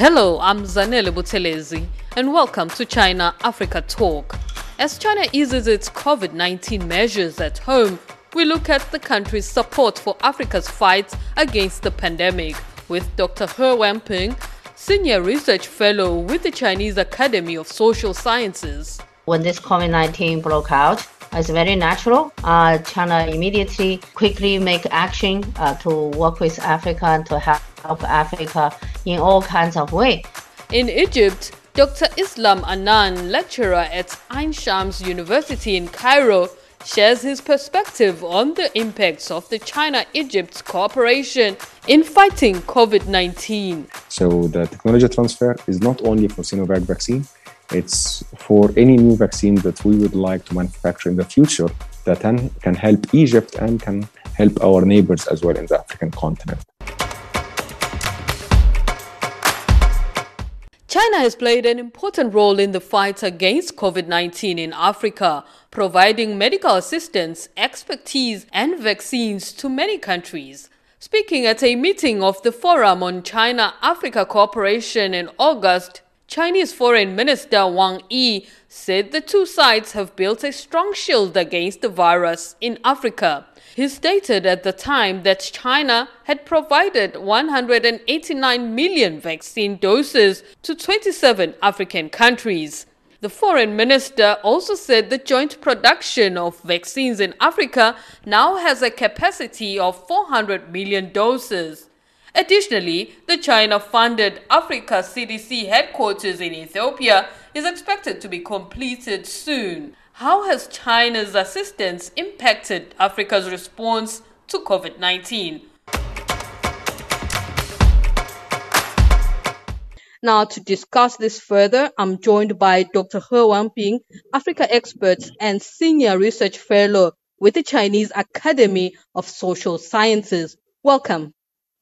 Hello, I'm Zanele Buthelezi, and welcome to China Africa Talk. As China eases its COVID 19 measures at home, we look at the country's support for Africa's fight against the pandemic with Dr. He Wanping, Senior Research Fellow with the Chinese Academy of Social Sciences. When this COVID 19 broke out, it's very natural. Uh, China immediately, quickly make action uh, to work with Africa and to help Africa in all kinds of ways. In Egypt, Dr. Islam Anan, lecturer at Ain Shams University in Cairo, shares his perspective on the impacts of the China Egypt cooperation in fighting COVID 19. So, the technology transfer is not only for Sinovac vaccine, it's for any new vaccine that we would like to manufacture in the future that can help Egypt and can help our neighbors as well in the African continent. China has played an important role in the fight against COVID 19 in Africa, providing medical assistance, expertise, and vaccines to many countries. Speaking at a meeting of the Forum on China Africa Cooperation in August, Chinese Foreign Minister Wang Yi said the two sides have built a strong shield against the virus in Africa. He stated at the time that China had provided 189 million vaccine doses to 27 African countries. The foreign minister also said the joint production of vaccines in Africa now has a capacity of 400 million doses. Additionally, the China-funded Africa CDC headquarters in Ethiopia is expected to be completed soon. How has China's assistance impacted Africa's response to COVID-19? Now, to discuss this further, I'm joined by Dr. He Wanping, Africa expert and senior research fellow with the Chinese Academy of Social Sciences. Welcome.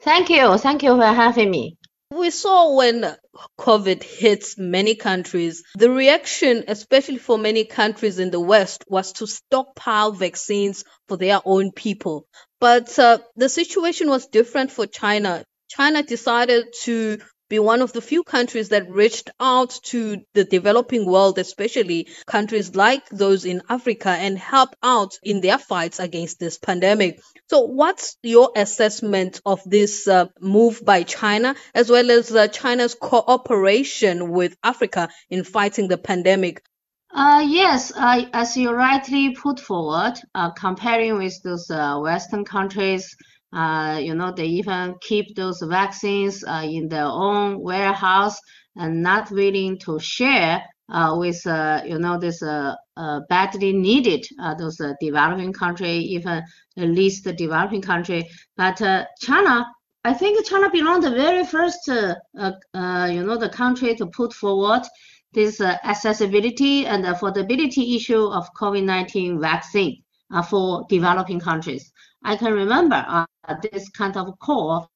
Thank you. Thank you for having me. We saw when COVID hits many countries, the reaction, especially for many countries in the West, was to stockpile vaccines for their own people. But uh, the situation was different for China. China decided to be one of the few countries that reached out to the developing world, especially countries like those in Africa, and help out in their fights against this pandemic. So, what's your assessment of this uh, move by China, as well as uh, China's cooperation with Africa in fighting the pandemic? Uh, yes, uh, as you rightly put forward, uh, comparing with those uh, Western countries, uh, you know, they even keep those vaccines uh, in their own warehouse and not willing to share uh, with, uh, you know, this uh, uh, badly needed those developing country, even at least the developing country. But China, I think China belonged the very first, you know, the country to put forward this accessibility and affordability issue of COVID-19 vaccine for developing countries. I can remember uh, this kind of call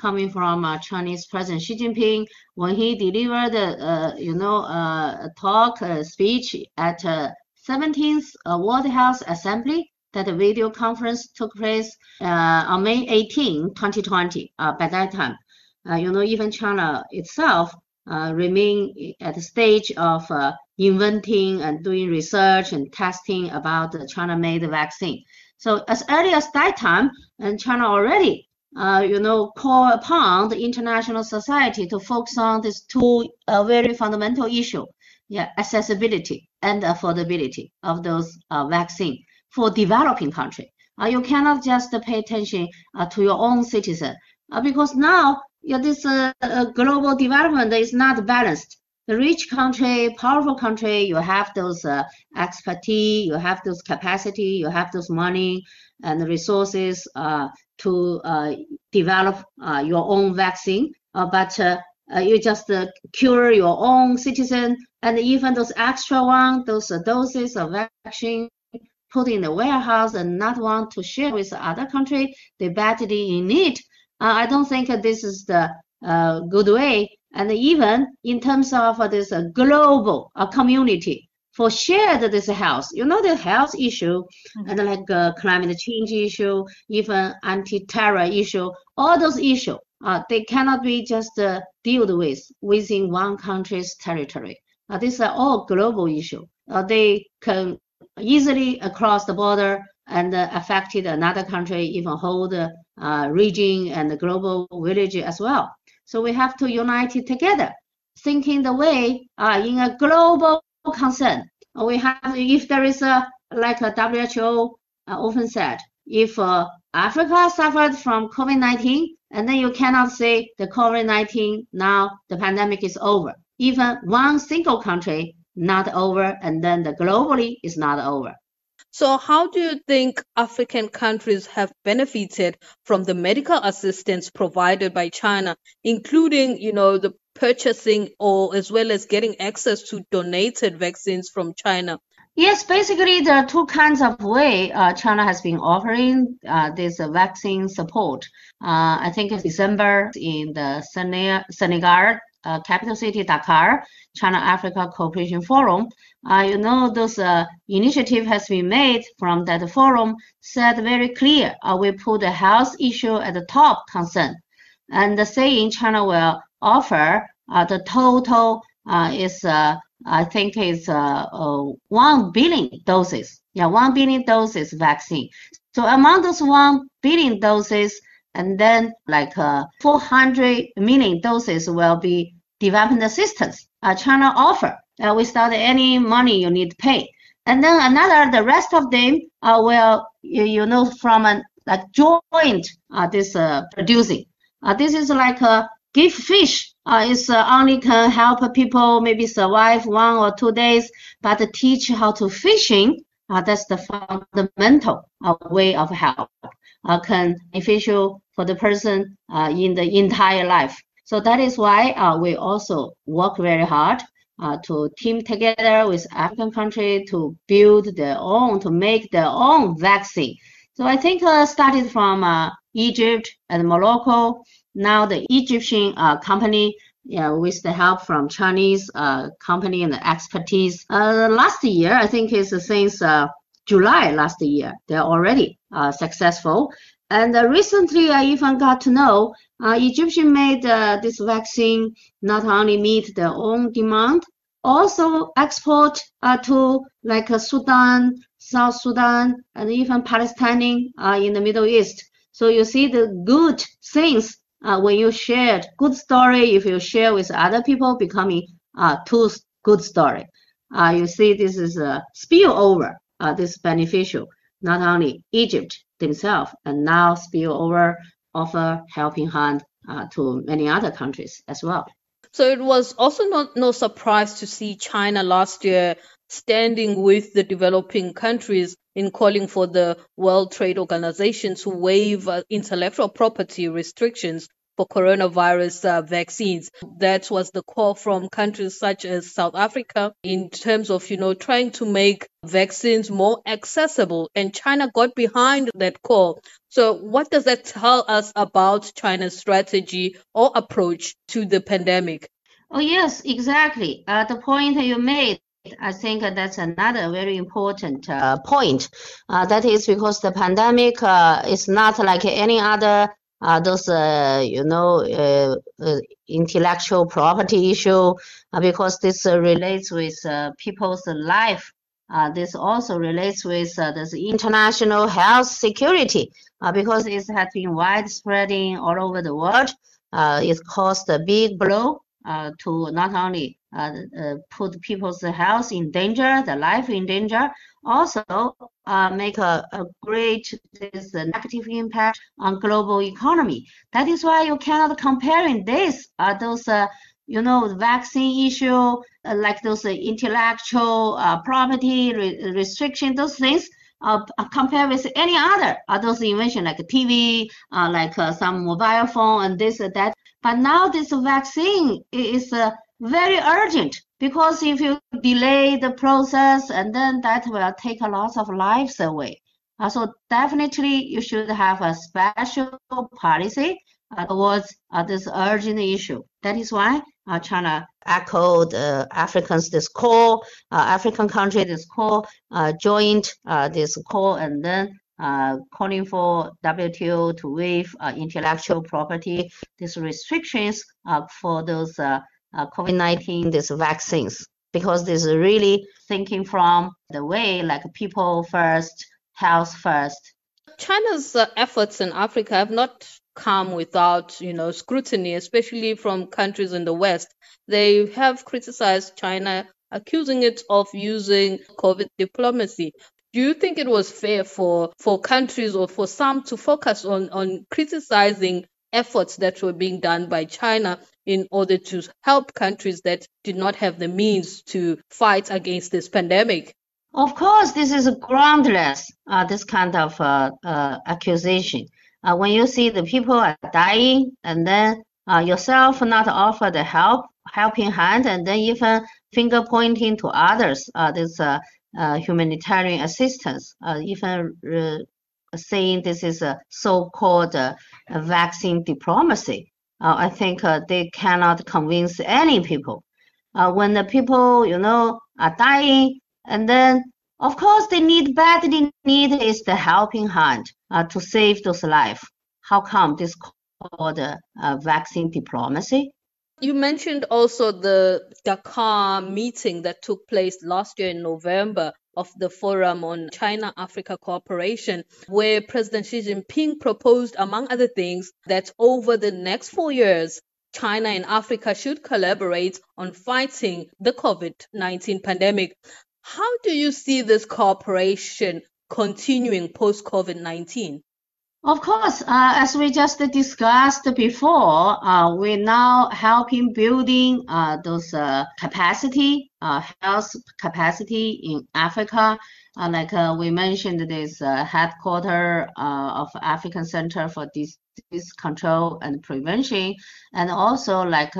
coming from uh, Chinese President Xi Jinping when he delivered, uh, you know, uh, a talk, a speech at 17th uh, World Health Assembly. That video conference took place uh, on May 18, 2020. by that time, you know, even China itself remain at the stage of inventing and doing research and testing about the China-made vaccine. So as early as that time, and China already, uh, you know, call upon the international society to focus on these two uh, very fundamental issue, yeah, accessibility and affordability of those uh, vaccine for developing country. Uh, you cannot just pay attention uh, to your own citizen uh, because now yeah, this global development is not balanced the rich country, powerful country, you have those uh, expertise, you have those capacity, you have those money and resources uh, to uh, develop uh, your own vaccine. Uh, but uh, you just cure your own citizen, and even those extra one, those doses of vaccine put in the warehouse and not want to share with other country, they badly in need. I don't think this is the good way and even in terms of this uh, global uh, community for shared this health, you know, the health issue mm-hmm. and like uh, climate change issue, even anti-terror issue, all those issues uh, they cannot be just uh, dealt with within one country's territory. Uh, these are all global issue. Uh, they can easily across the border and uh, affected another country, even whole uh, region and the global village as well. So we have to unite it together, thinking the way uh, in a global concern. We have, if there is a like a WHO uh, often said, if uh, Africa suffered from COVID-19, and then you cannot say the COVID-19 now the pandemic is over. Even one single country not over, and then the globally is not over. So, how do you think African countries have benefited from the medical assistance provided by China, including, you know, the purchasing or as well as getting access to donated vaccines from China? Yes, basically there are two kinds of way uh, China has been offering uh, this uh, vaccine support. Uh, I think in December in the Senegal uh, capital city Dakar, China Africa Cooperation Forum. Uh, you know, those uh, initiative has been made from that forum said very clear. Uh, we put the health issue at the top concern, and the saying China will offer uh, the total uh, is I think is uh, uh, one billion doses. Yeah, one billion doses vaccine. So among those one billion doses, and then like uh, 400 million doses will be development assistance. Uh, China offer uh, without any money you need to pay. And then another, the rest of them uh, will, you, you know, from a like joint uh, this uh, producing. Uh, this is like a gift fish. Uh, it's uh, only can help people maybe survive one or two days, but teach how to fishing. Uh, that's the fundamental uh, way of help. Uh, can beneficial for the person uh, in the entire life. So that is why uh, we also work very hard uh, to team together with African country to build their own, to make their own vaccine. So I think uh, started from uh, Egypt and Morocco. Now the Egyptian company yeah, with the help from Chinese company and the expertise. Last year, I think it's since July last year. They're already uh, successful. And uh, recently, I even got to know uh, Egyptian made uh, this vaccine not only meet their own demand, also export uh, to like uh, Sudan, South Sudan, and even Palestine uh, in the Middle East. So you see the good things when you share good story, if you share with other people, becoming uh, two good story. you see this is a spillover uh, this beneficial, not only Egypt themselves, and now spill over offer helping hand uh, to many other countries as well. So it was also not no surprise to see China last year standing with the developing countries in calling for the World Trade Organization to waive uh, intellectual property restrictions for coronavirus uh, vaccines. That was the call from countries such as South Africa in terms of, you know, trying to make vaccines more accessible. And China got behind that call. So what does that tell us about China's strategy or approach to the pandemic? Oh, yes, exactly. Uh, the point you made I think that's another very important uh, point. Uh, that is because the pandemic uh, is not like any other uh, those uh, you know uh, uh intellectual property issue uh, because this uh, relates with people's life. this also relates with this international health security because it has been widespreading all over the world. it caused a big blow to not only put people's health in danger, the life in danger, also uh, make a, a great this negative impact on global economy. That is why you cannot compare in this uh, those uh, you know vaccine issue uh, like those intellectual uh, property re restriction those things. Uh, compare with any other uh, those invention like TV, uh, like uh, some mobile phone and this that. But now this vaccine is uh, very urgent because if you delay the process and then that will take a lot of lives away. Uh, so definitely you should have a special policy uh, towards uh, this urgent issue. That is why uh, China echoed uh, Africans this call, uh, African country this call, joined this call, and then uh, calling for WTO to waive uh, intellectual property, these restrictions uh, for those uh, uh, COVID-19, these vaccines, because this is really thinking from the way like people first, health first. China's uh, efforts in Africa have not come without, you know, scrutiny, especially from countries in the West. They have criticized China, accusing it of using COVID diplomacy do you think it was fair for for countries or for some to focus on on criticizing efforts that were being done by China in order to help countries that did not have the means to fight against this pandemic? Of course, this is groundless, uh, this kind of uh, uh, accusation. Uh, when you see the people are dying and then uh, yourself not offer the help, helping hand, and then even finger pointing to others, uh, this humanitarian assistance, even saying this is a so-called vaccine diplomacy. Uh, I think uh, they cannot convince any people. Uh, when the people, you know, are dying, and then of course they need badly need is the helping hand to save those lives. How come this called vaccine diplomacy? You mentioned also the Dakar meeting that took place last year in November of the Forum on China Africa Cooperation, where President Xi Jinping proposed, among other things, that over the next four years, China and Africa should collaborate on fighting the COVID 19 pandemic. How do you see this cooperation continuing post COVID 19? Of course, uh, as we just discussed before, uh, we're now helping building uh, those uh, capacity, uh, health capacity in Africa. Uh, like we mentioned, this headquarter of African Center for Disease Control and Prevention, and also like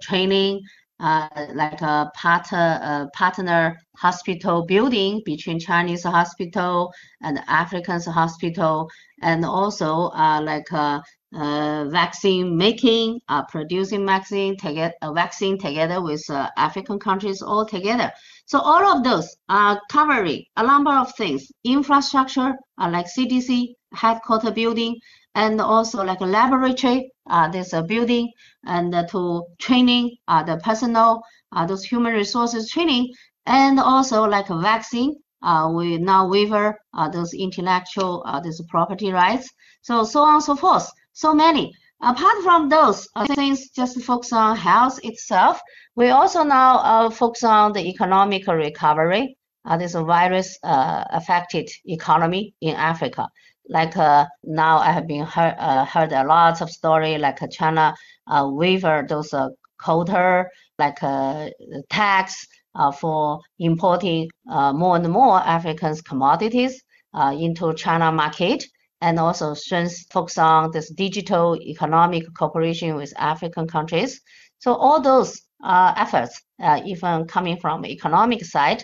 training like a partner, uh, partner hospital building between Chinese hospital and African hospital, and also uh, like a vaccine making, uh, producing vaccine, together, vaccine together with uh, African countries all together. So all of those are covering a number of things, infrastructure uh, like CDC headquarter building, and also like a laboratory, uh, there's a building, and uh, to training uh, the personnel, uh, those human resources training, and also like a vaccine. Uh, we now waiver uh, those intellectual, uh, those property rights. So, so on and so forth. So many. Apart from those uh, things, just focus on health itself. We also now uh, focus on the economic recovery. Uh, this virus uh, affected economy in Africa like uh, now I have been heard, uh, heard a lot of story like China uh, waiver those uh, quota like uh, tax uh, for importing uh, more and more African commodities uh, into China market and also focus on this digital economic cooperation with African countries. So all those uh, efforts, uh, even coming from economic side,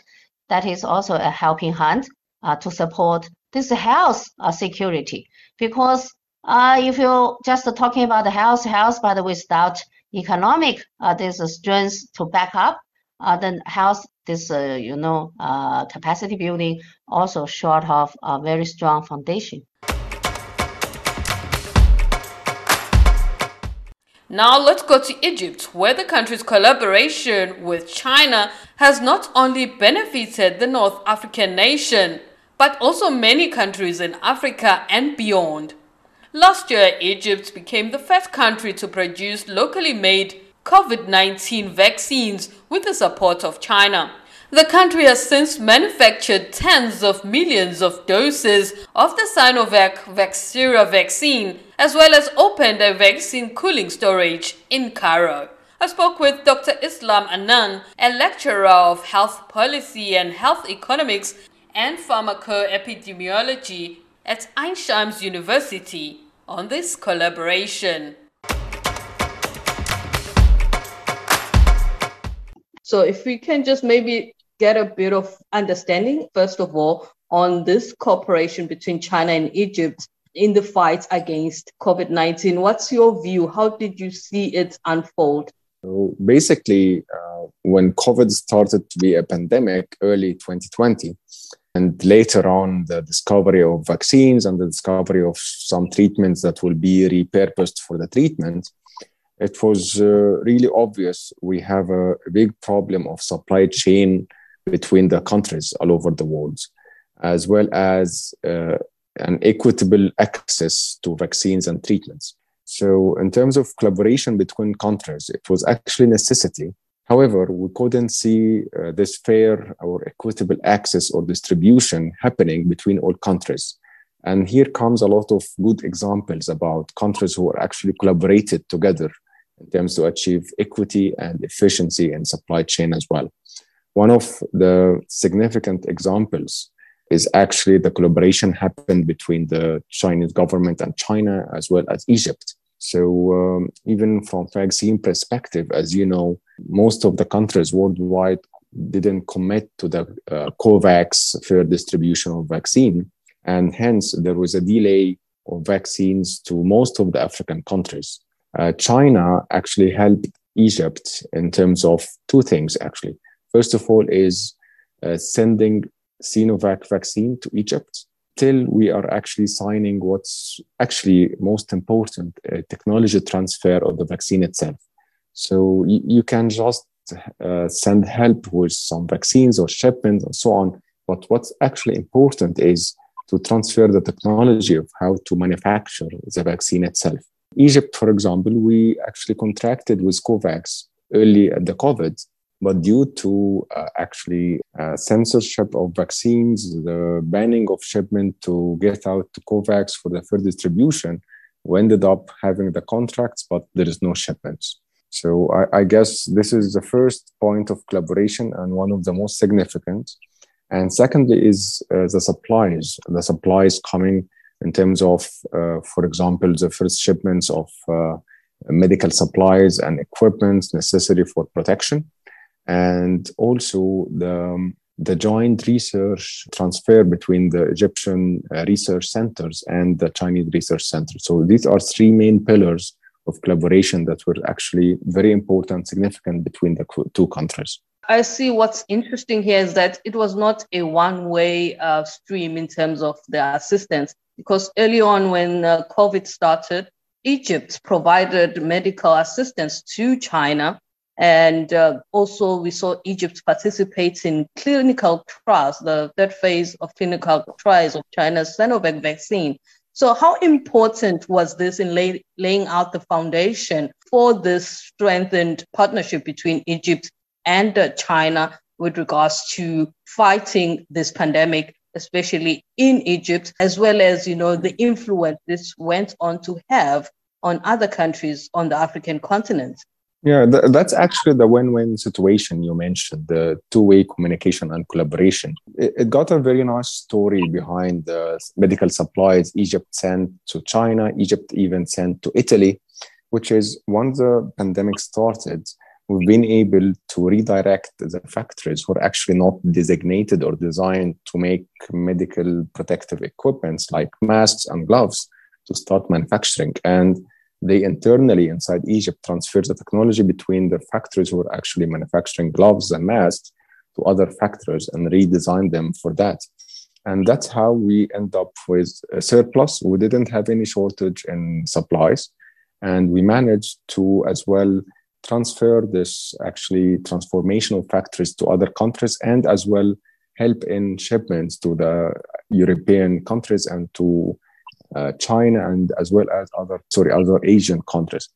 that is also a helping hand uh, to support this health uh, security because uh, if you're just talking about health, health, but without economic, uh, there's strength to back up, uh, then health, this, uh, you know, uh, capacity building also short of a very strong foundation. Now let's go to Egypt, where the country's collaboration with China has not only benefited the North African nation, but also many countries in Africa and beyond. Last year, Egypt became the first country to produce locally made COVID 19 vaccines with the support of China. The country has since manufactured tens of millions of doses of the Sinovac Vacsera vaccine, as well as opened a vaccine cooling storage in Cairo. I spoke with Dr. Islam Anan, a lecturer of health policy and health economics and pharmacoepidemiology at Ain Shams University on this collaboration. So, if we can just maybe get a bit of understanding, first of all, on this cooperation between China and Egypt in the fight against COVID 19. What's your view? How did you see it unfold? So basically, uh, when COVID started to be a pandemic early 2020, and later on the discovery of vaccines and the discovery of some treatments that will be repurposed for the treatment it was uh, really obvious we have a big problem of supply chain between the countries all over the world as well as uh, an equitable access to vaccines and treatments. So in terms of collaboration between countries it was actually necessity However, we couldn't see uh, this fair or equitable access or distribution happening between all countries. And here comes a lot of good examples about countries who are actually collaborated together in terms to achieve equity and efficiency in supply chain as well. One of the significant examples is actually the collaboration happened between the Chinese government and China as well as Egypt so um, even from vaccine perspective, as you know, most of the countries worldwide didn't commit to the uh, COVAX fair distribution of vaccine, and hence there was a delay of vaccines to most of the African countries. Uh, China actually helped Egypt in terms of two things. Actually, first of all, is uh, sending Sinovac vaccine to Egypt till we are actually signing what's actually most important uh, technology transfer of the vaccine itself. So you, you can just uh, send help with some vaccines or shipments and so on. But what's actually important is to transfer the technology of how to manufacture the vaccine itself. Egypt, for example, we actually contracted with COVAX early at the COVID but due to uh, actually uh, censorship of vaccines, the banning of shipment to get out to COVAX for the first distribution, we ended up having the contracts, but there is no shipments. So I, I guess this is the first point of collaboration and one of the most significant. And secondly is uh, the supplies, the supplies coming in terms of, uh, for example, the first shipments of uh, medical supplies and equipment necessary for protection and also the, the joint research transfer between the Egyptian uh, research centers and the Chinese research center. So these are three main pillars of collaboration that were actually very important, significant between the two countries. I see what's interesting here is that it was not a one way uh, stream in terms of the assistance, because early on when uh, COVID started, Egypt provided medical assistance to China and uh, also, we saw Egypt participate in clinical trials, the third phase of clinical trials of China's Sinovac vaccine. So, how important was this in lay, laying out the foundation for this strengthened partnership between Egypt and uh, China with regards to fighting this pandemic, especially in Egypt, as well as you know the influence this went on to have on other countries on the African continent? Yeah, th- that's actually the win-win situation you mentioned, the two-way communication and collaboration. It, it, got a very nice story behind the medical supplies Egypt sent to China, Egypt even sent to Italy, which is once the pandemic started, we've been able to redirect the factories who are actually not designated or designed to make medical protective equipments like masks and gloves to start manufacturing. And they internally inside Egypt transfer the technology between the factories who are actually manufacturing gloves and masks to other factories and redesign them for that. And that's how we end up with a surplus. We didn't have any shortage in supplies. And we managed to as well transfer this actually transformational factories to other countries and as well help in shipments to the European countries and to China and as well as other sorry other Asian countries.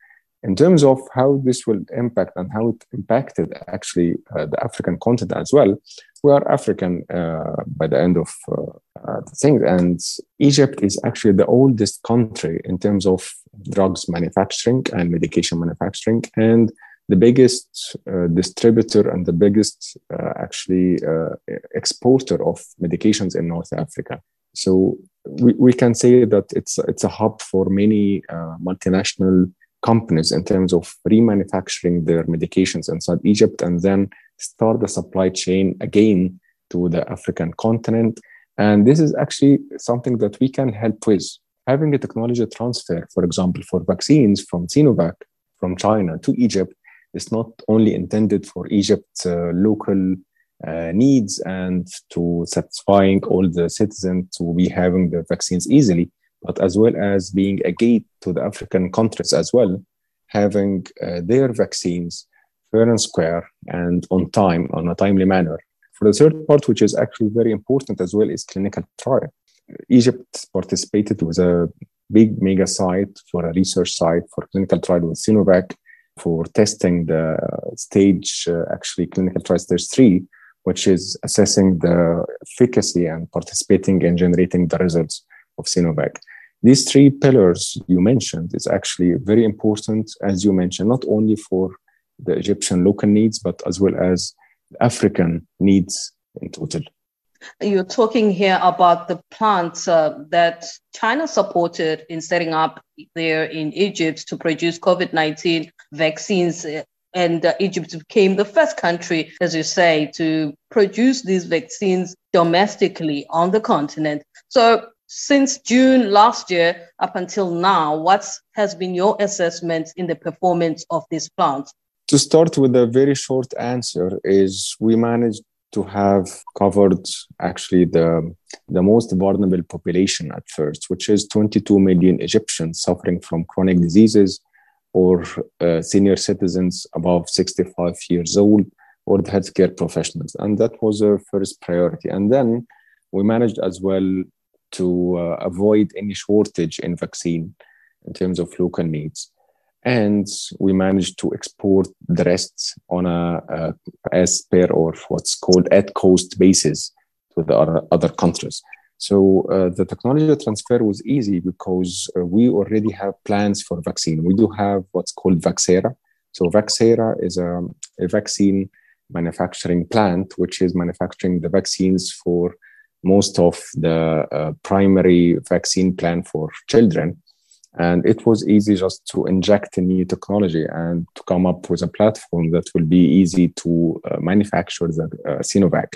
In terms of how this will impact and how it impacted actually uh, the African continent as well, we are African uh, by the end of uh, uh, the thing, and Egypt is actually the oldest country in terms of drugs manufacturing and medication manufacturing, and the biggest uh, distributor and the biggest uh, actually uh, exporter of medications in North Africa. So we, we can say that it's it's a hub for many uh, multinational companies in terms of remanufacturing their medications inside Egypt and then start the supply chain again to the African continent. And this is actually something that we can help with. Having a technology transfer, for example, for vaccines from Sinovac from China to Egypt is not only intended for Egypt's uh, local uh, needs and to satisfying all the citizens to be having the vaccines easily, but as well as being a gate to the African countries as well, having uh, their vaccines fair and square and on time, on a timely manner. For the third part, which is actually very important as well, is clinical trial. Egypt participated with a big mega site for a research site for clinical trial with Sinovac for testing the stage, uh, actually clinical trial stage three, which is assessing the efficacy and participating in generating the results of Sinovac. These three pillars you mentioned is actually very important, as you mentioned, not only for the Egyptian local needs, but as well as African needs in total. You're talking here about the plants uh, that China supported in setting up there in Egypt to produce COVID 19 vaccines. And uh, Egypt became the first country, as you say, to produce these vaccines domestically on the continent. So, since June last year up until now, what has been your assessment in the performance of these plants? To start with a very short answer is we managed to have covered actually the, the most vulnerable population at first, which is 22 million Egyptians suffering from chronic diseases or uh, senior citizens above 65 years old or the healthcare professionals. And that was our first priority. And then we managed as well to uh, avoid any shortage in vaccine in terms of local needs and we managed to export the rest on a, a as per or what's called at cost basis to the other, other countries. So uh, the technology transfer was easy because uh, we already have plans for vaccine. We do have what's called Vacsera. So Vacsera is a, a vaccine manufacturing plant which is manufacturing the vaccines for most of the uh, primary vaccine plan for children and it was easy just to inject a new technology and to come up with a platform that will be easy to uh, manufacture the uh, Sinovac.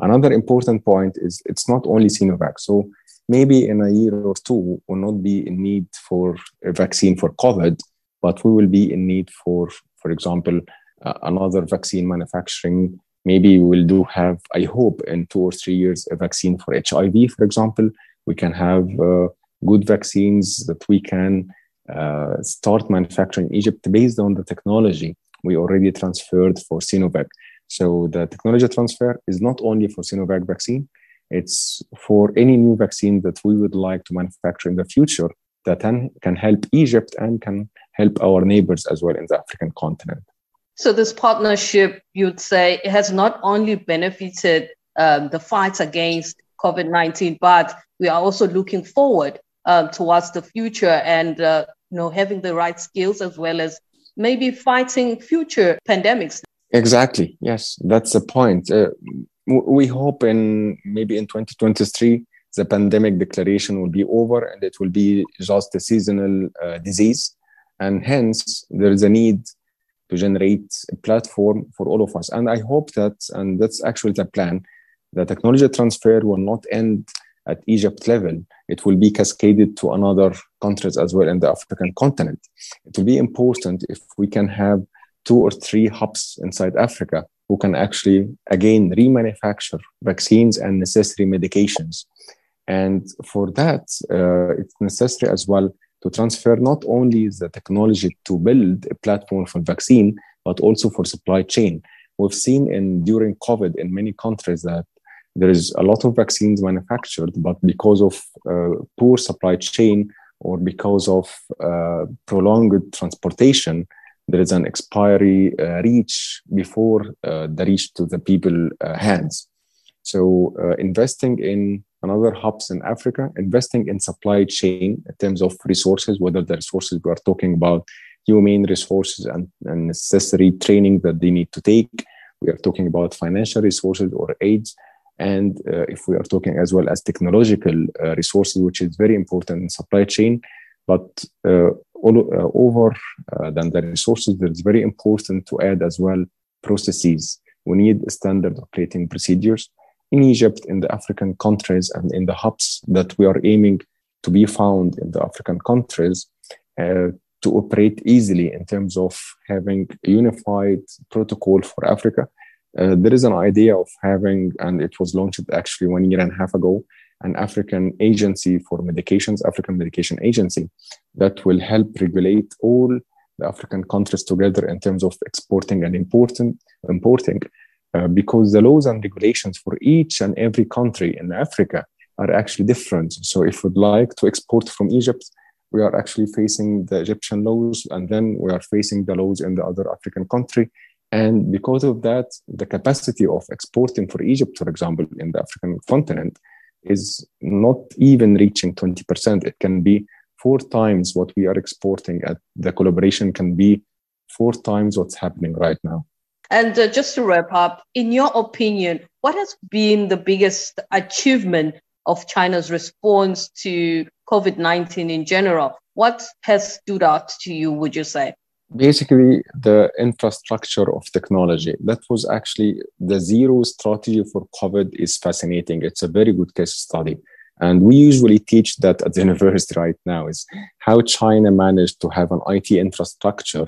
Another important point is it's not only Sinovac. So maybe in a year or two, we'll not be in need for a vaccine for COVID, but we will be in need for, for example, uh, another vaccine manufacturing. Maybe we'll do have, I hope, in two or three years, a vaccine for HIV, for example. We can have uh, good vaccines that we can uh, start manufacturing in Egypt based on the technology we already transferred for Sinovac. So the technology transfer is not only for Sinovac vaccine, it's for any new vaccine that we would like to manufacture in the future that can help Egypt and can help our neighbors as well in the African continent. So this partnership, you'd say, has not only benefited um, the fight against COVID-19, but we are also looking forward um, towards the future and uh, you know having the right skills as well as maybe fighting future pandemics exactly. Yes that's the point. Uh, we hope in maybe in 2023 the pandemic declaration will be over and it will be just a seasonal uh, disease. And hence there is a need to generate a platform for all of us. And i hope that and that's actually the plan the technology transfer will not end at Egypt level, it will be cascaded to another countries as well in the African continent. It will be important if we can have two or three hubs inside Africa who can actually again remanufacture vaccines and necessary medications. And for that, uh, it's necessary as well to transfer not only the technology to build a platform for vaccine, but also for supply chain. We've seen in during COVID in many countries that there is a lot of vaccines manufactured, but because of uh, poor supply chain or because of uh, prolonged transportation, there is an expiry uh, reach before uh, the reach to the people uh, hands. So uh, investing in another hubs in Africa, investing in supply chain in terms of resources, whether the resources we are talking about, human resources and, and necessary training that they need to take. We are talking about financial resources or aids and uh, if we are talking as well as technological uh, resources, which is very important in supply chain, but all, over than the resources, it's very important to add as well processes. We need standard operating procedures in Egypt, in the African countries, and in the hubs that we are aiming to be found in the African countries uh, to operate easily in terms of having a unified protocol for Africa uh, there is an idea of having, and it was launched actually one year and a half ago, an African agency for medications, African Medication Agency, that will help regulate all the African countries together in terms of exporting and importing, importing uh, because the laws and regulations for each and every country in Africa are actually different. So if we'd like to export from Egypt, we are actually facing the Egyptian laws, and then we are facing the laws in the other African country. And because of that, the capacity of exporting for Egypt, for example, in the African continent, is not even reaching 20%. It can be four times what we are exporting at the collaboration can be four times what's happening right now. And uh, just to wrap up, in your opinion, what has been the biggest achievement of China's response to COVID 19 in general? What has stood out to you, would you say? Basically, the infrastructure of technology. That was actually the zero strategy for COVID is fascinating. It's a very good case study. And we usually teach that at the university right now is how China managed to have an IT infrastructure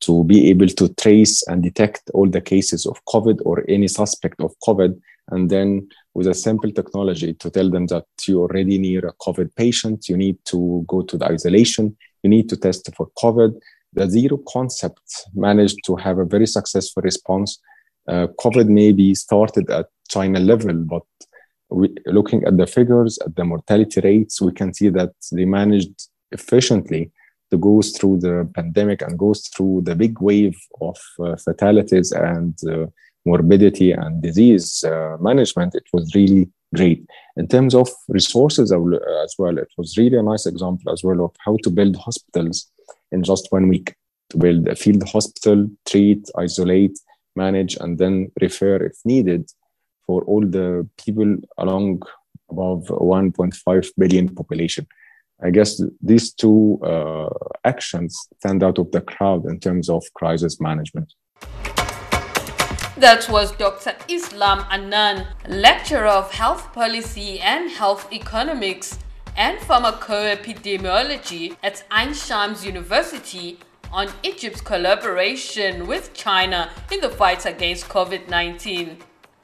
to be able to trace and detect all the cases of COVID or any suspect of COVID. And then with a simple technology to tell them that you're already near a COVID patient, you need to go to the isolation, you need to test for COVID. The zero concept managed to have a very successful response. Uh, COVID maybe started at China level, but we, looking at the figures, at the mortality rates, we can see that they managed efficiently to go through the pandemic and goes through the big wave of uh, fatalities and uh, morbidity and disease uh, management. It was really great. In terms of resources as well, it was really a nice example as well of how to build hospitals in just one week. To build a field hospital, treat, isolate, manage, and then refer if needed for all the people along above 1.5 billion population. I guess these two uh, actions stand out of the crowd in terms of crisis management. That was Dr. Islam Anan, lecturer of health policy and health economics and pharmacoepidemiology at Ain Shams University on Egypt's collaboration with China in the fight against COVID 19.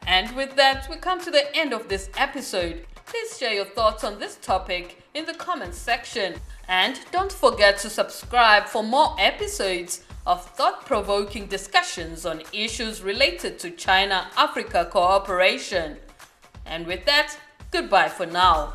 And with that, we come to the end of this episode. Please share your thoughts on this topic in the comments section. And don't forget to subscribe for more episodes of thought provoking discussions on issues related to China Africa cooperation. And with that, goodbye for now.